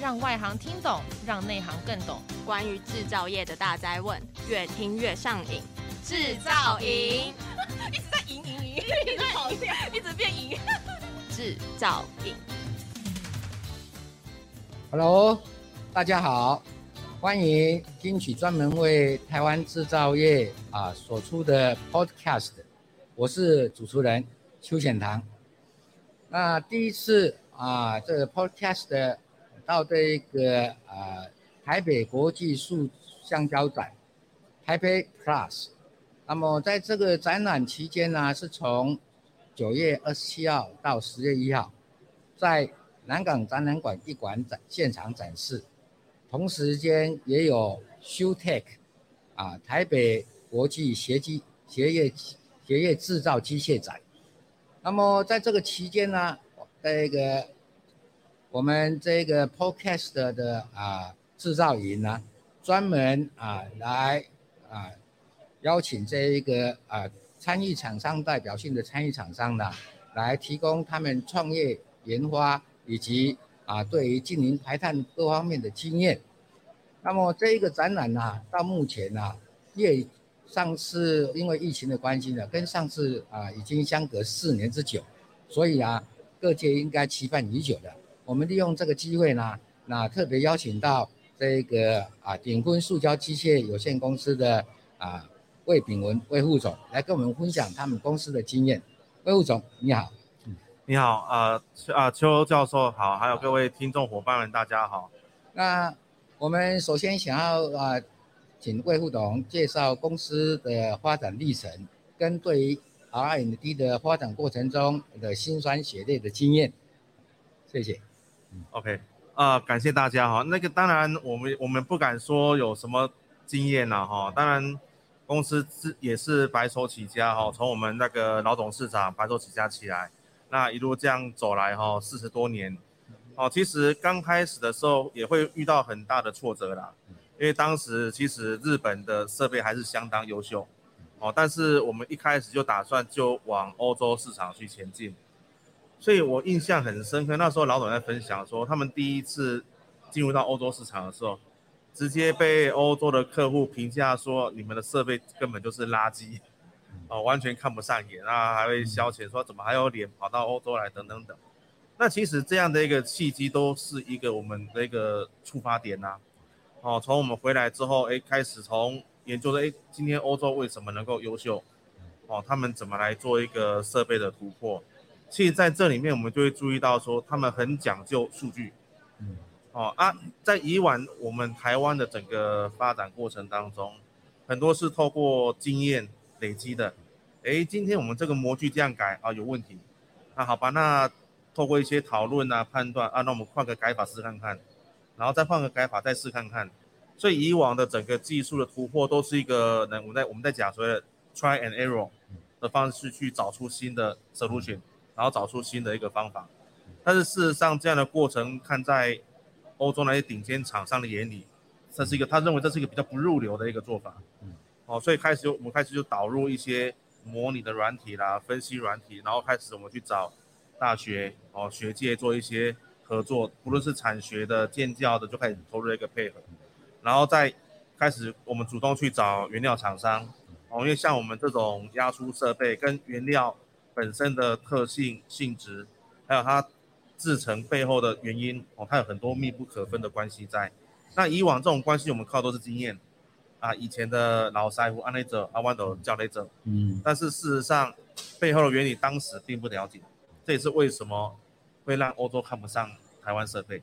让外行听懂，让内行更懂。关于制造业的大灾问，越听越上瘾。制造营 一直在赢赢赢，一直跑掉，一直变赢。制造营，Hello，大家好，欢迎听取专门为台湾制造业啊所出的 Podcast，我是主持人邱显堂。那第一次啊，这个 Podcast。到这个呃台北国际塑橡胶展，台北 Plus，那么在这个展览期间呢，是从九月二十七号到十月一号，在南港展览馆一馆展现场展示，同时间也有 ShowTech 啊台北国际协机协业协业制造机械展，那么在这个期间呢，这个。我们这个 Podcast 的啊制造营呢，专门啊来啊邀请这一个啊参与厂商代表性的参与厂商呢，来提供他们创业研发以及啊对于近零排碳各方面的经验。那么这一个展览呢，到目前呢，也上次因为疫情的关系呢，跟上次啊已经相隔四年之久，所以啊各界应该期盼已久的。我们利用这个机会呢，那特别邀请到这个啊鼎坤塑胶机械有限公司的啊魏炳文魏副总来跟我们分享他们公司的经验。魏副总你好，你好啊啊邱教授好，还有各位听众伙伴们大家好。那我们首先想要啊请魏副总介绍公司的发展历程，跟对于 R&D 的发展过程中的辛酸血泪的经验，谢谢。OK，啊、呃，感谢大家哈。那个当然，我们我们不敢说有什么经验呐哈。当然，公司是也是白手起家哈，从我们那个老董事长白手起家起来，那一路这样走来哈，四十多年。哦，其实刚开始的时候也会遇到很大的挫折啦，因为当时其实日本的设备还是相当优秀，哦，但是我们一开始就打算就往欧洲市场去前进。所以我印象很深刻，那时候老总在分享说，他们第一次进入到欧洲市场的时候，直接被欧洲的客户评价说，你们的设备根本就是垃圾，哦，完全看不上眼啊，还会消遣说怎么还有脸跑到欧洲来等等等。那其实这样的一个契机都是一个我们的一个触发点呐，哦，从我们回来之后，哎，开始从研究的，哎，今天欧洲为什么能够优秀，哦，他们怎么来做一个设备的突破。其实在这里面，我们就会注意到说，他们很讲究数据，嗯，哦啊，在以往我们台湾的整个发展过程当中，很多是透过经验累积的。诶，今天我们这个模具这样改啊，有问题，那好吧，那透过一些讨论啊、判断啊，那我们换个改法试看看，然后再换个改法再试看看。所以以往的整个技术的突破都是一个，能我们在我们在讲所谓的 try and error 的方式去找出新的 solution。然后找出新的一个方法，但是事实上这样的过程，看在欧洲那些顶尖厂商的眼里，这是一个他认为这是一个比较不入流的一个做法。嗯，哦，所以开始就我们开始就导入一些模拟的软体啦，分析软体，然后开始我们去找大学哦学界做一些合作，不论是产学的、建教的，就开始投入一个配合，然后再开始我们主动去找原料厂商哦，因为像我们这种压缩设备跟原料。本身的特性、性质，还有它制成背后的原因哦，它有很多密不可分的关系在。那以往这种关系，我们靠都是经验啊，以前的老师傅、安内者、阿万斗教内者，嗯，但是事实上背后的原理当时并不了解，这也是为什么会让欧洲看不上台湾设备。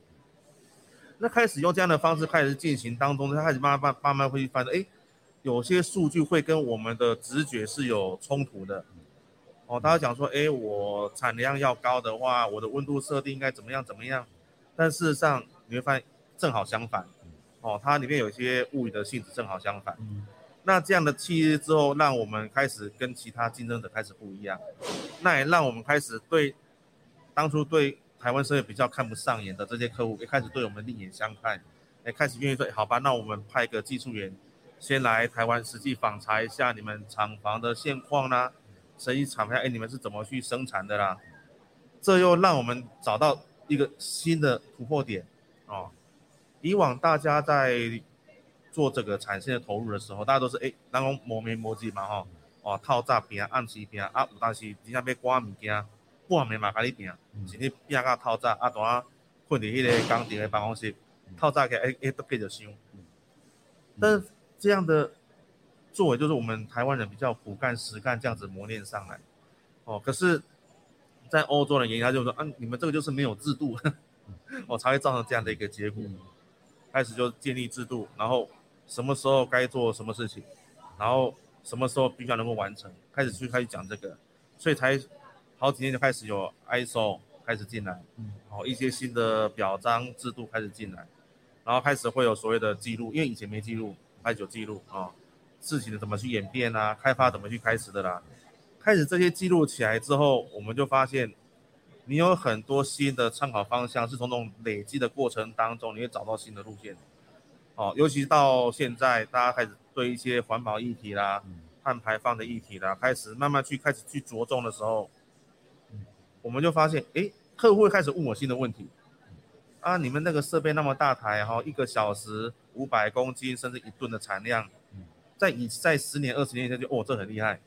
那开始用这样的方式开始进行当中，他开始慢慢慢慢会发现，哎，有些数据会跟我们的直觉是有冲突的。哦，大家讲说，哎，我产量要高的话，我的温度设定应该怎么样怎么样？但事实上你会发现正好相反，哦，它里面有一些物理的性质正好相反。那这样的契约之后，让我们开始跟其他竞争者开始不一样，那也让我们开始对当初对台湾设备比较看不上眼的这些客户，也开始对我们另眼相看，也开始愿意说，好吧，那我们派个技术员先来台湾实际访查一下你们厂房的现况呢。实际厂牌，哎，你们是怎么去生产的啦？这又让我们找到一个新的突破点哦。以往大家在做这个产线的投入的时候，大家都是哎，那种磨面磨机嘛哈，哦套炸片、暗时片啊，有当时底下要挂物件，半暝嘛给你片，是你边个套炸啊，当啊困在迄个工地的办公室，套炸起哎哎都继续想。但是这样的作为，就是我们台湾人比较苦干实干这样子磨练上来，哦，可是，在欧洲人眼里他就说啊，你们这个就是没有制度，哦，才会造成这样的一个结果。开始就建立制度，然后。什么时候该做什么事情，然后什么时候必须要能够完成，开始去开始讲这个，所以才好几年就开始有 ISO 开始进来，嗯，好一些新的表彰制度开始进来，然后开始会有所谓的记录，因为以前没记录，开始有记录啊，事情的怎么去演变啊，开发怎么去开始的啦，开始这些记录起来之后，我们就发现你有很多新的参考方向，是从这种累积的过程当中，你会找到新的路线。哦，尤其到现在，大家开始对一些环保议题啦、碳排放的议题啦，开始慢慢去开始去着重的时候，我们就发现，哎，客户会开始问我新的问题。啊，你们那个设备那么大台，哈，一个小时五百公斤甚至一吨的产量，在以在十年二十年前就哦，这很厉害。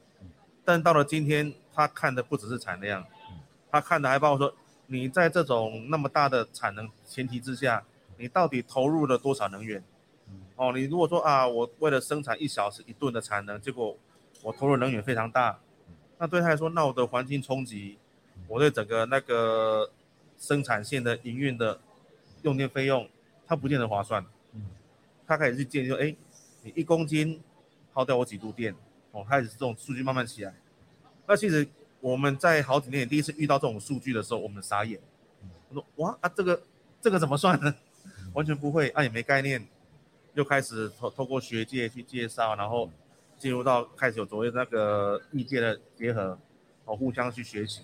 但到了今天，他看的不只是产量，他看的还包括说，你在这种那么大的产能前提之下，你到底投入了多少能源？哦，你如果说啊，我为了生产一小时一吨的产能，结果我投入能源非常大，那对他来说，那我的环境冲击，我对整个那个生产线的营运的用电费用，它不见得划算。他开始去建议说，哎，你一公斤耗掉我几度电？哦，开始这种数据慢慢起来。那其实我们在好几年第一次遇到这种数据的时候，我们傻眼。我说哇啊，这个这个怎么算呢？完全不会啊，也没概念。就开始透透过学界去介绍，然后进入到开始有所谓那个业界的结合，哦，互相去学习，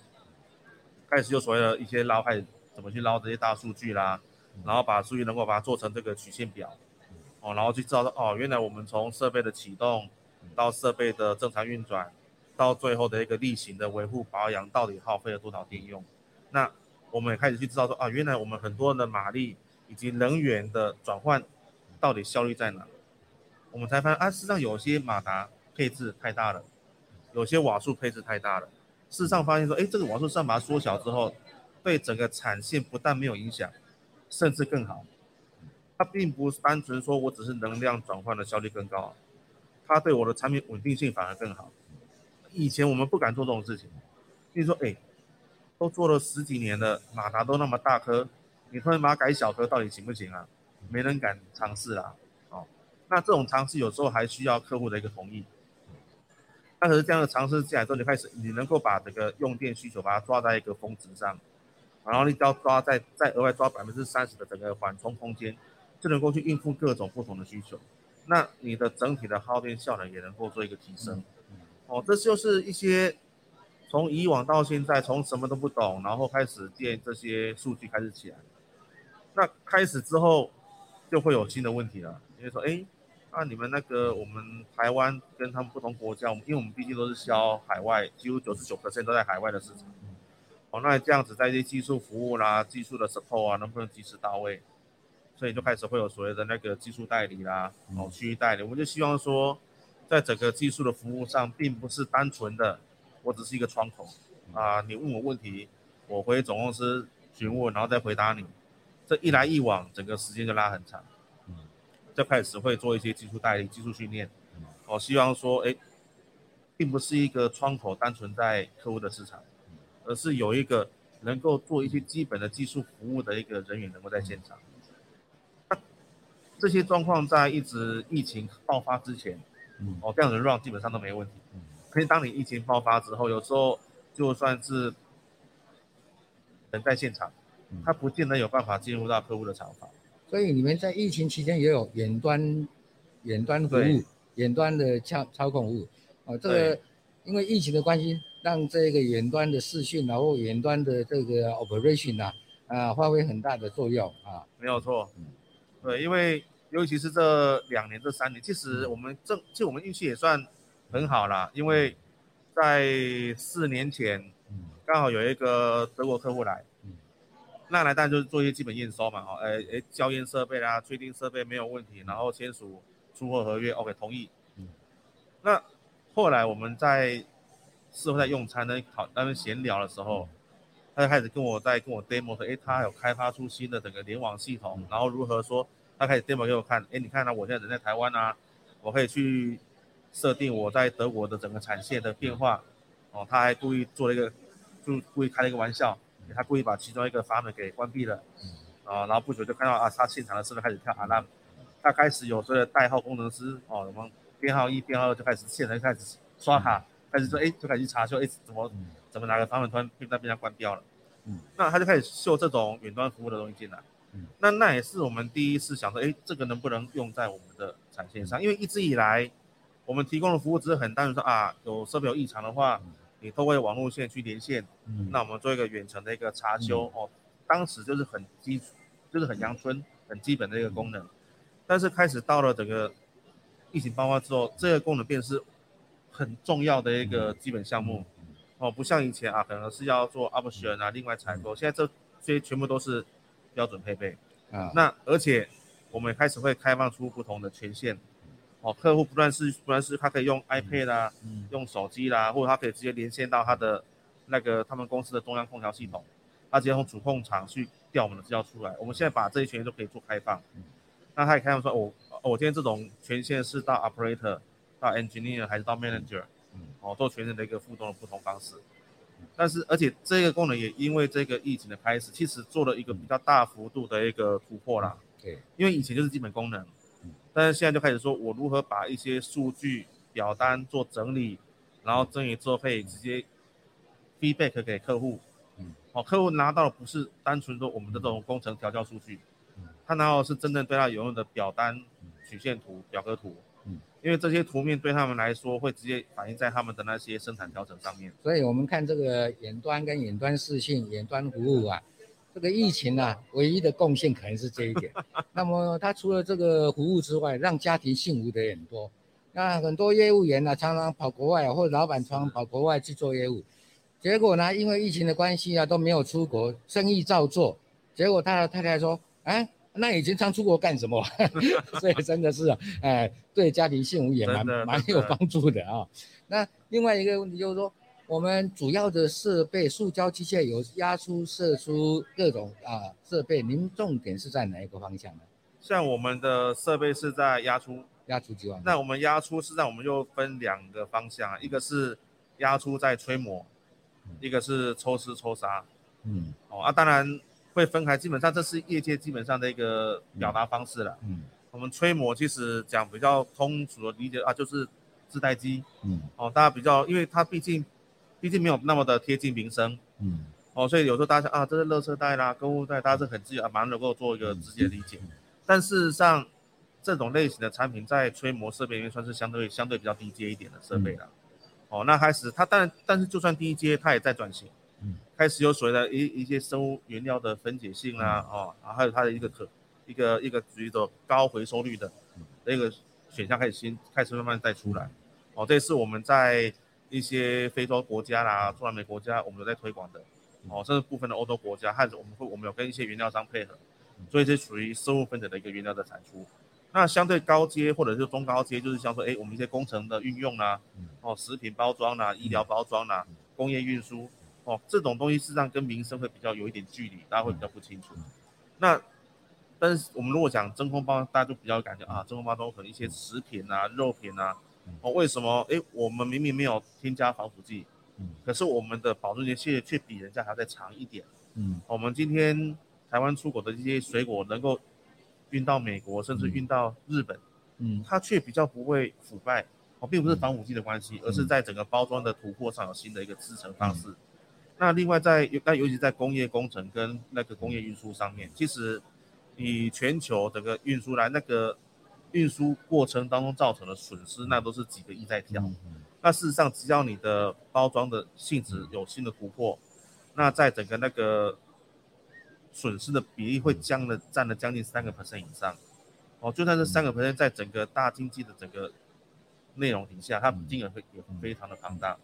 开始有所谓的一些捞，开始怎么去捞这些大数据啦，然后把数据能够把它做成这个曲线表，哦，然后去知道说哦，原来我们从设备的启动到设备的正常运转，到最后的一个例行的维护保养，到底耗费了多少电用？那我们也开始去知道说啊，原来我们很多的马力以及能源的转换。到底效率在哪？我们才发现啊，事实上有些马达配置太大了，有些瓦数配置太大了。事实上发现说，哎，这个瓦数上把它缩小之后，对整个产线不但没有影响，甚至更好。它并不是单纯说我只是能量转换的效率更高，它对我的产品稳定性反而更好。以前我们不敢做这种事情，比如说，哎，都做了十几年了，马达都那么大颗，你突然把它改小颗，到底行不行啊？没人敢尝试啦，哦，那这种尝试有时候还需要客户的一个同意。那可是这样的尝试进来之后，你开始你能够把这个用电需求把它抓在一个峰值上，然后你只要抓再再额外抓百分之三十的整个缓冲空间，就能够去应付各种不同的需求。那你的整体的耗电效能也能够做一个提升。哦，这就是一些从以往到现在，从什么都不懂，然后开始建这些数据开始起来。那开始之后，就会有新的问题了。因为说，哎，那你们那个我们台湾跟他们不同国家，我们因为我们毕竟都是销海外，几乎九十九都在海外的市场。哦，那这样子在一些技术服务啦、技术的 support 啊，能不能及时到位？所以就开始会有所谓的那个技术代理啦，哦，区域代理。我们就希望说，在整个技术的服务上，并不是单纯的我只是一个窗口啊，你问我问题，我回总公司询问，然后再回答你。这一来一往，整个时间就拉很长，就开始会做一些技术代理、技术训练。我希望说，哎，并不是一个窗口单纯在客户的市场，而是有一个能够做一些基本的技术服务的一个人员能够在现场。这些状况在一直疫情爆发之前，哦，这样的 run 基本上都没问题。可是当你疫情爆发之后，有时候就算是人在现场。他不见得有办法进入到客户的厂房，所以你们在疫情期间也有远端、远端服务、远端的操操控服务。哦，这个因为疫情的关系，让这个远端的视讯，然后远端的这个 operation 啊，啊，发挥很大的作用啊。没有错，对，因为尤其是这两年、这三年，其实我们正，其实我们运气也算很好啦，因为在四年前，刚好有一个德国客户来。那来当然就是做一些基本验收嘛，哦，呃，诶，校验设备啦，确定设备没有问题，然后签署出货合约，OK，同意。嗯。那后来我们在事后在用餐呢，讨他们闲聊的时候，他就开始跟我在跟我 demo 说，诶，他有开发出新的整个联网系统，然后如何说，他开始 demo 给我看，哎，你看呢，我现在人在台湾啊，我可以去设定我在德国的整个产线的变化，哦，他还故意做了一个，就故意开了一个玩笑。他故意把其中一个阀门给关闭了，啊，然后不久就看到啊，他现场的设备开始跳 alarm，他开始有这个代号工程师哦，什么编号一、编号二就开始现场就开始刷卡，开始说哎，就开始去查说，哎，怎么怎么哪个阀门突然被那边关掉了，嗯，那他就开始秀这种远端服务的东西进来，嗯，那那也是我们第一次想说，哎，这个能不能用在我们的产线上？因为一直以来我们提供的服务只是很单纯说啊，有设备有异常的话。你透过网络线去连线，嗯，那我们做一个远程的一个查修，嗯、哦，当时就是很基础，就是很阳春、很基本的一个功能。嗯、但是开始到了整个疫情爆发之后，这个功能便是很重要的一个基本项目，嗯、哦，不像以前啊，可能是要做 option 啊，另外采购，现在这这些全部都是标准配备啊。那而且我们开始会开放出不同的权限。哦，客户不断是不断是，他可以用 iPad 啦，嗯，用手机啦，或者他可以直接连线到他的那个他们公司的中央空调系统，他直接从主控厂去调我们的资料出来。我们现在把这些权限都可以做开放。那他也开放说，我我今天这种权限是到 operator，到 engineer 还是到 manager，嗯哦，做权限的一个互动的不同方式。但是而且这个功能也因为这个疫情的开始，其实做了一个比较大幅度的一个突破啦。对，因为以前就是基本功能。但是现在就开始说，我如何把一些数据表单做整理，然后整理之后可以直接 feedback 给客户。嗯，好，客户拿到的不是单纯说我们的这种工程调教数据，他拿到的是真正对他有用的表单、曲线图、表格图。嗯，因为这些图面对他们来说会直接反映在他们的那些生产调整上面。所以我们看这个远端跟远端视讯、远端服务啊。这个疫情、啊，唯一的贡献可能是这一点。那么它除了这个服务之外，让家庭幸福的也很多。那很多业务员呢、啊，常常跑国外啊，或者老板常常跑国外去做业务，结果呢，因为疫情的关系啊，都没有出国，生意照做。结果他的太太说：“哎，那以前常出国干什么？” 所以真的是啊，哎，对家庭幸福也蛮蛮有帮助的啊。那另外一个问题就是说。我们主要的设备，塑胶机械有压出、射出各种啊设备，您重点是在哪一个方向呢？像我们的设备是在压出，压出机关。那我们压出是在我们又分两个方向，一个是压出在吹模，嗯、一个是抽丝抽纱。嗯，哦啊，当然会分开，基本上这是业界基本上的一个表达方式了。嗯，我们吹膜其实讲比较通俗的理解啊，就是自带机。嗯，哦，大家比较，因为它毕竟。毕竟没有那么的贴近民生，嗯，哦，所以有时候大家想啊，这是垃圾袋啦、购物袋，大家是很自由啊，蛮能够做一个直接理解。嗯、但事实上，这种类型的产品在吹膜设备里面算是相对相对比较低阶一点的设备了。嗯、哦，那开始它当然，但是就算低阶，它也在转型，嗯，开始有所谓的一一些生物原料的分解性啦，嗯、哦，然后还有它的一个可一个一个属于的高回收率的那个选项开始新开始慢慢再出来，哦，这是我们在。一些非洲国家啦，中南美国家，我们有在推广的，哦，甚至部分的欧洲国家，还有我们会，我们有跟一些原料商配合，所以这属于生物分解的一个原料的产出。那相对高阶或者是中高阶，就是像说，哎，我们一些工程的运用啦，哦，食品包装啦，医疗包装啦，工业运输，哦，这种东西事实上跟民生会比较有一点距离，大家会比较不清楚。那但是我们如果讲真空包，大家就比较感觉啊，真空包装可能一些食品啊、肉品啊。哦，为什么？哎，我们明明没有添加防腐剂，嗯，可是我们的保质期却比人家还要再长一点，嗯，我们今天台湾出口的这些水果能够运到美国，甚至运到日本，嗯，它却比较不会腐败，哦，并不是防腐剂的关系，而是在整个包装的突破上有新的一个制成方式。嗯，那另外在，那尤其在工业工程跟那个工业运输上面，其实以全球整个运输来那个。运输过程当中造成的损失，那都是几个亿在跳。那事实上，只要你的包装的性质有新的突破，那在整个那个损失的比例会降了，占了将近三个 percent 以上。哦，就算是三个 percent，在整个大经济的整个内容底下，它金额会也非常的庞大。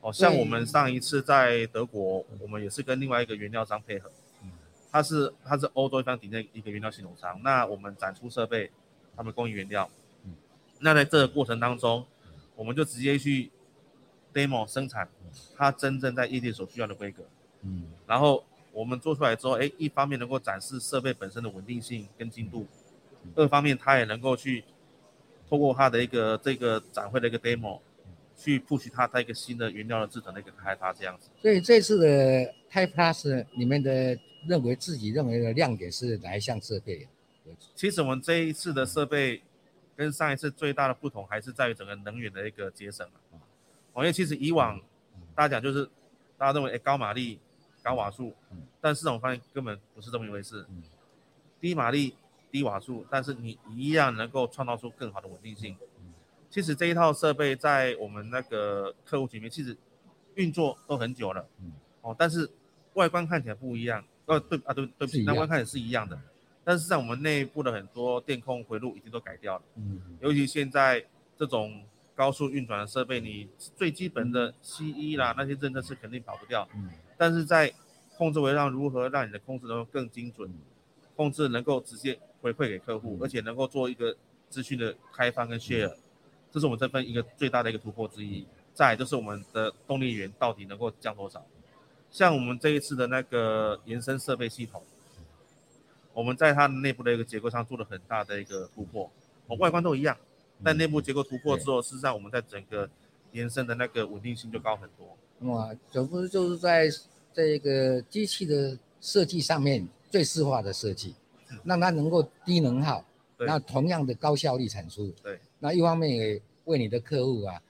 哦，像我们上一次在德国，我们也是跟另外一个原料商配合。它是它是欧洲一方顶尖一个原料系统商。那我们展出设备，他们供应原料。嗯，那在这个过程当中，我们就直接去 demo 生产，它真正在业界所需要的规格。嗯，然后我们做出来之后，哎，一方面能够展示设备本身的稳定性跟精度，二方面它也能够去通过它的一个这个展会的一个 demo。去 push 它在一个新的原料的制成的一个开发这样子。所以这次的 Type Plus 你们的认为自己认为的亮点是哪一项设备？其实我们这一次的设备跟上一次最大的不同还是在于整个能源的一个节省啊。因为其实以往大家讲就是大家认为哎高马力高瓦数，但市场发现根本不是这么一回事。低马力低瓦数，但是你一样能够创造出更好的稳定性。其实这一套设备在我们那个客户群里面，其实运作都很久了，嗯，哦，但是外观看起来不一样，呃，对啊，对对不起，外观看起来是一样的，但是在我们内部的很多电控回路已经都改掉了，嗯，尤其现在这种高速运转的设备，你最基本的 CE 啦那些认证是肯定跑不掉，嗯，但是在控制维让如何让你的控制能够更精准，控制能够直接回馈给客户，而且能够做一个资讯的开放跟 share。这是我们这份一个最大的一个突破之一。再就是我们的动力源到底能够降多少？像我们这一次的那个延伸设备系统，我们在它内部的一个结构上做了很大的一个突破。哦，外观都一样，但内部结构突破之后，事实上我们在整个延伸的那个稳定性就高很多。哇，总不是就是在这个机器的设计上面最适化的设计，让它能够低能耗，那同样的高效率产出。对。那一方面也为你的客户啊，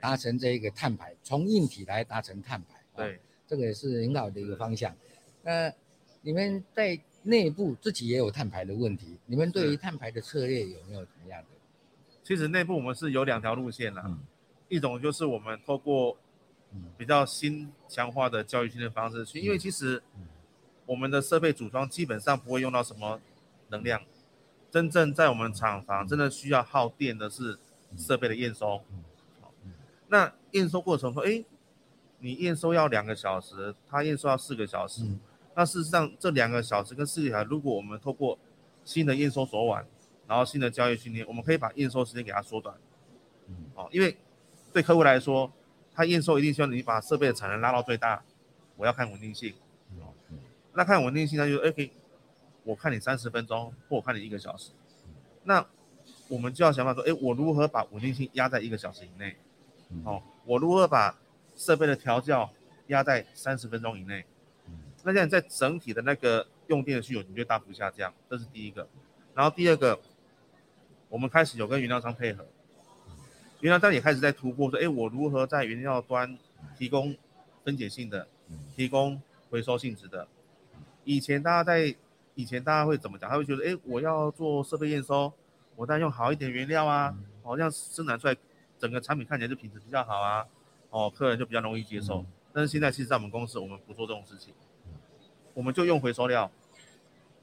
达成这一个碳排，从硬体来达成碳排，对、哦，这个也是很好的一个方向。那你们在内部自己也有碳排的问题，你们对于碳排的策略有没有怎么样的？其实内部我们是有两条路线的、嗯，一种就是我们透过比较新强化的教育训练方式去、嗯，因为其实我们的设备组装基本上不会用到什么能量。真正在我们厂房真的需要耗电的是设备的验收。那验收过程说，哎，你验收要两个小时，他验收要四个小时。那事实上，这两个小时跟四个小时，如果我们透过新的验收手腕，然后新的交易训练，我们可以把验收时间给它缩短。哦，因为对客户来说，他验收一定希望你把设备的产能拉到最大。我要看稳定性。那看稳定性，那就哎可以。我看你三十分钟，或我看你一个小时，那我们就要想办法说，哎，我如何把稳定性压在一个小时以内？哦，我如何把设备的调教压在三十分钟以内？那这样在整体的那个用电的需求你就大幅下降，这是第一个。然后第二个，我们开始有跟原料商配合，原料商也开始在突破说，哎，我如何在原料端提供分解性的，提供回收性质的？以前大家在以前大家会怎么讲？他会觉得，哎，我要做设备验收，我当然用好一点原料啊，好像生产出来整个产品看起来就品质比较好啊，哦，客人就比较容易接受。但是现在其实在我们公司，我们不做这种事情，我们就用回收料，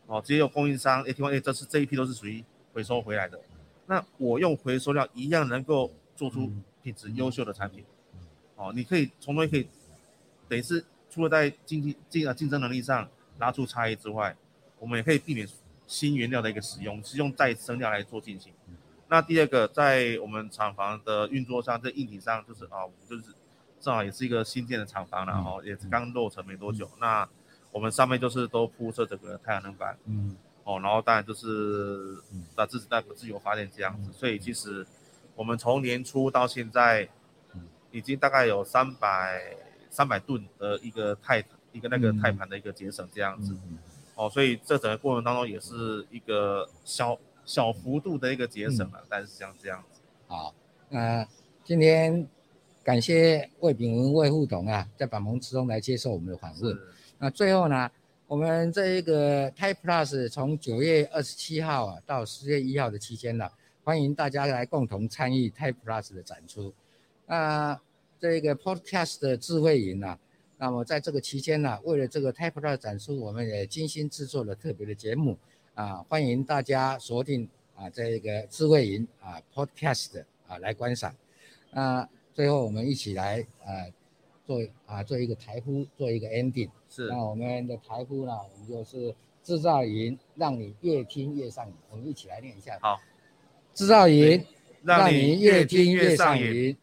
哦，直接有供应商，哎，听说，哎，这是这一批都是属于回收回来的，那我用回收料一样能够做出品质优秀的产品，哦，你可以从中可以，等于是除了在经济竞啊竞争能力上拉出差异之外。我们也可以避免新原料的一个使用，是用再生料来做进行。那第二个，在我们厂房的运作上，在硬体上，就是啊，就是正好也是一个新建的厂房，然后也是刚落成没多久。那我们上面就是都铺设这个太阳能板，嗯，哦，然后当然就是那自己带自由发电这样子。所以其实我们从年初到现在，已经大概有三百三百吨的一个钛一个那个钛盘的一个节省这样子。哦，所以这整个过程当中也是一个小小幅度的一个节省了，嗯，但是像这样子。好，那今天感谢魏炳文魏副董啊，在百忙之中来接受我们的访问。那最后呢，我们这一个 Type Plus 从九月二十七号啊到十月一号的期间呢，欢迎大家来共同参与 Type Plus 的展出。那这个 Podcast 的智慧营啊。那么在这个期间呢，为了这个 Type Plus 展出，我们也精心制作了特别的节目啊，欢迎大家锁定啊这个智慧营啊 Podcast 啊来观赏。那最后我们一起来啊做啊做一个台呼，做一个 ending。是。那我们的台呼呢，我们就是制造营，让你越听越上瘾。我们一起来念一下。好。制造营，让你越听越上瘾。